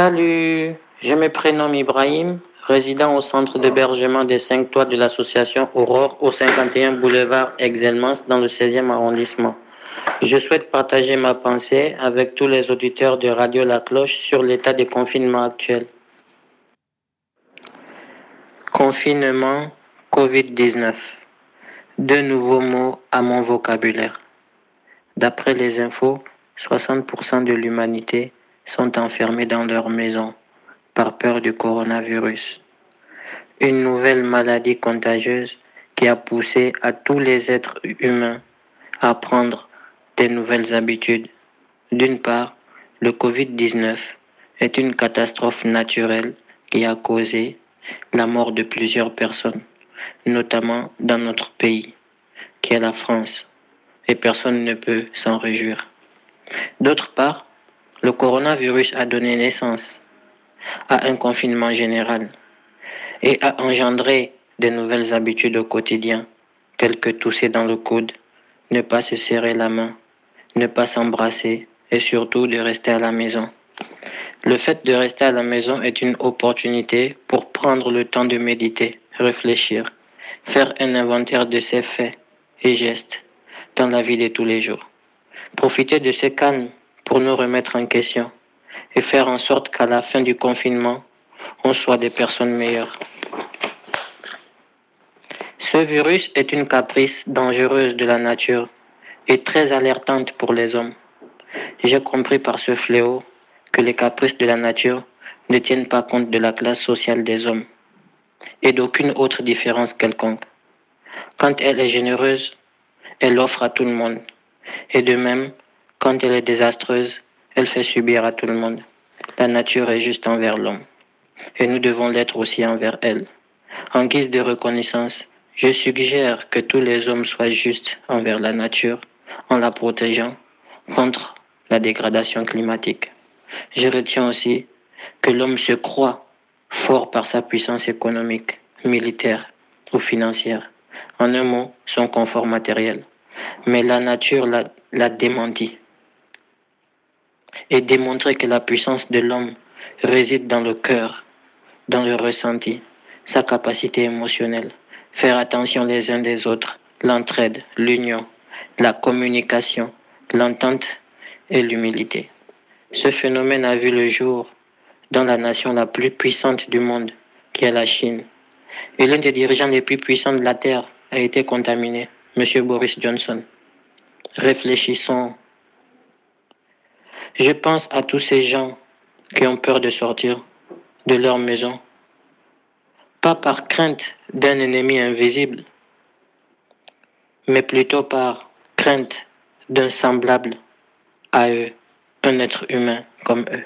Salut, je me prénomme Ibrahim, résident au centre d'hébergement des 5 toits de l'association Aurore au 51 boulevard Excelmance dans le 16e arrondissement. Je souhaite partager ma pensée avec tous les auditeurs de Radio La Cloche sur l'état de confinement actuel. Confinement Covid-19. Deux nouveaux mots à mon vocabulaire. D'après les infos, 60% de l'humanité sont enfermés dans leur maison par peur du coronavirus. Une nouvelle maladie contagieuse qui a poussé à tous les êtres humains à prendre des nouvelles habitudes. D'une part, le Covid-19 est une catastrophe naturelle qui a causé la mort de plusieurs personnes, notamment dans notre pays, qui est la France, et personne ne peut s'en réjouir. D'autre part, le coronavirus a donné naissance à un confinement général et a engendré de nouvelles habitudes au quotidien, telles que tousser dans le coude, ne pas se serrer la main, ne pas s'embrasser et surtout de rester à la maison. Le fait de rester à la maison est une opportunité pour prendre le temps de méditer, réfléchir, faire un inventaire de ses faits et gestes dans la vie de tous les jours. Profiter de ce calme pour nous remettre en question et faire en sorte qu'à la fin du confinement, on soit des personnes meilleures. Ce virus est une caprice dangereuse de la nature et très alertante pour les hommes. J'ai compris par ce fléau que les caprices de la nature ne tiennent pas compte de la classe sociale des hommes et d'aucune autre différence quelconque. Quand elle est généreuse, elle offre à tout le monde. Et de même, quand elle est désastreuse, elle fait subir à tout le monde. La nature est juste envers l'homme. Et nous devons l'être aussi envers elle. En guise de reconnaissance, je suggère que tous les hommes soient justes envers la nature en la protégeant contre la dégradation climatique. Je retiens aussi que l'homme se croit fort par sa puissance économique, militaire ou financière. En un mot, son confort matériel. Mais la nature l'a démenti et démontrer que la puissance de l'homme réside dans le cœur, dans le ressenti, sa capacité émotionnelle, faire attention les uns des autres, l'entraide, l'union, la communication, l'entente et l'humilité. Ce phénomène a vu le jour dans la nation la plus puissante du monde, qui est la Chine. Et l'un des dirigeants les plus puissants de la Terre a été contaminé, M. Boris Johnson. Réfléchissons je pense à tous ces gens qui ont peur de sortir de leur maison, pas par crainte d'un ennemi invisible, mais plutôt par crainte d'un semblable à eux, un être humain comme eux.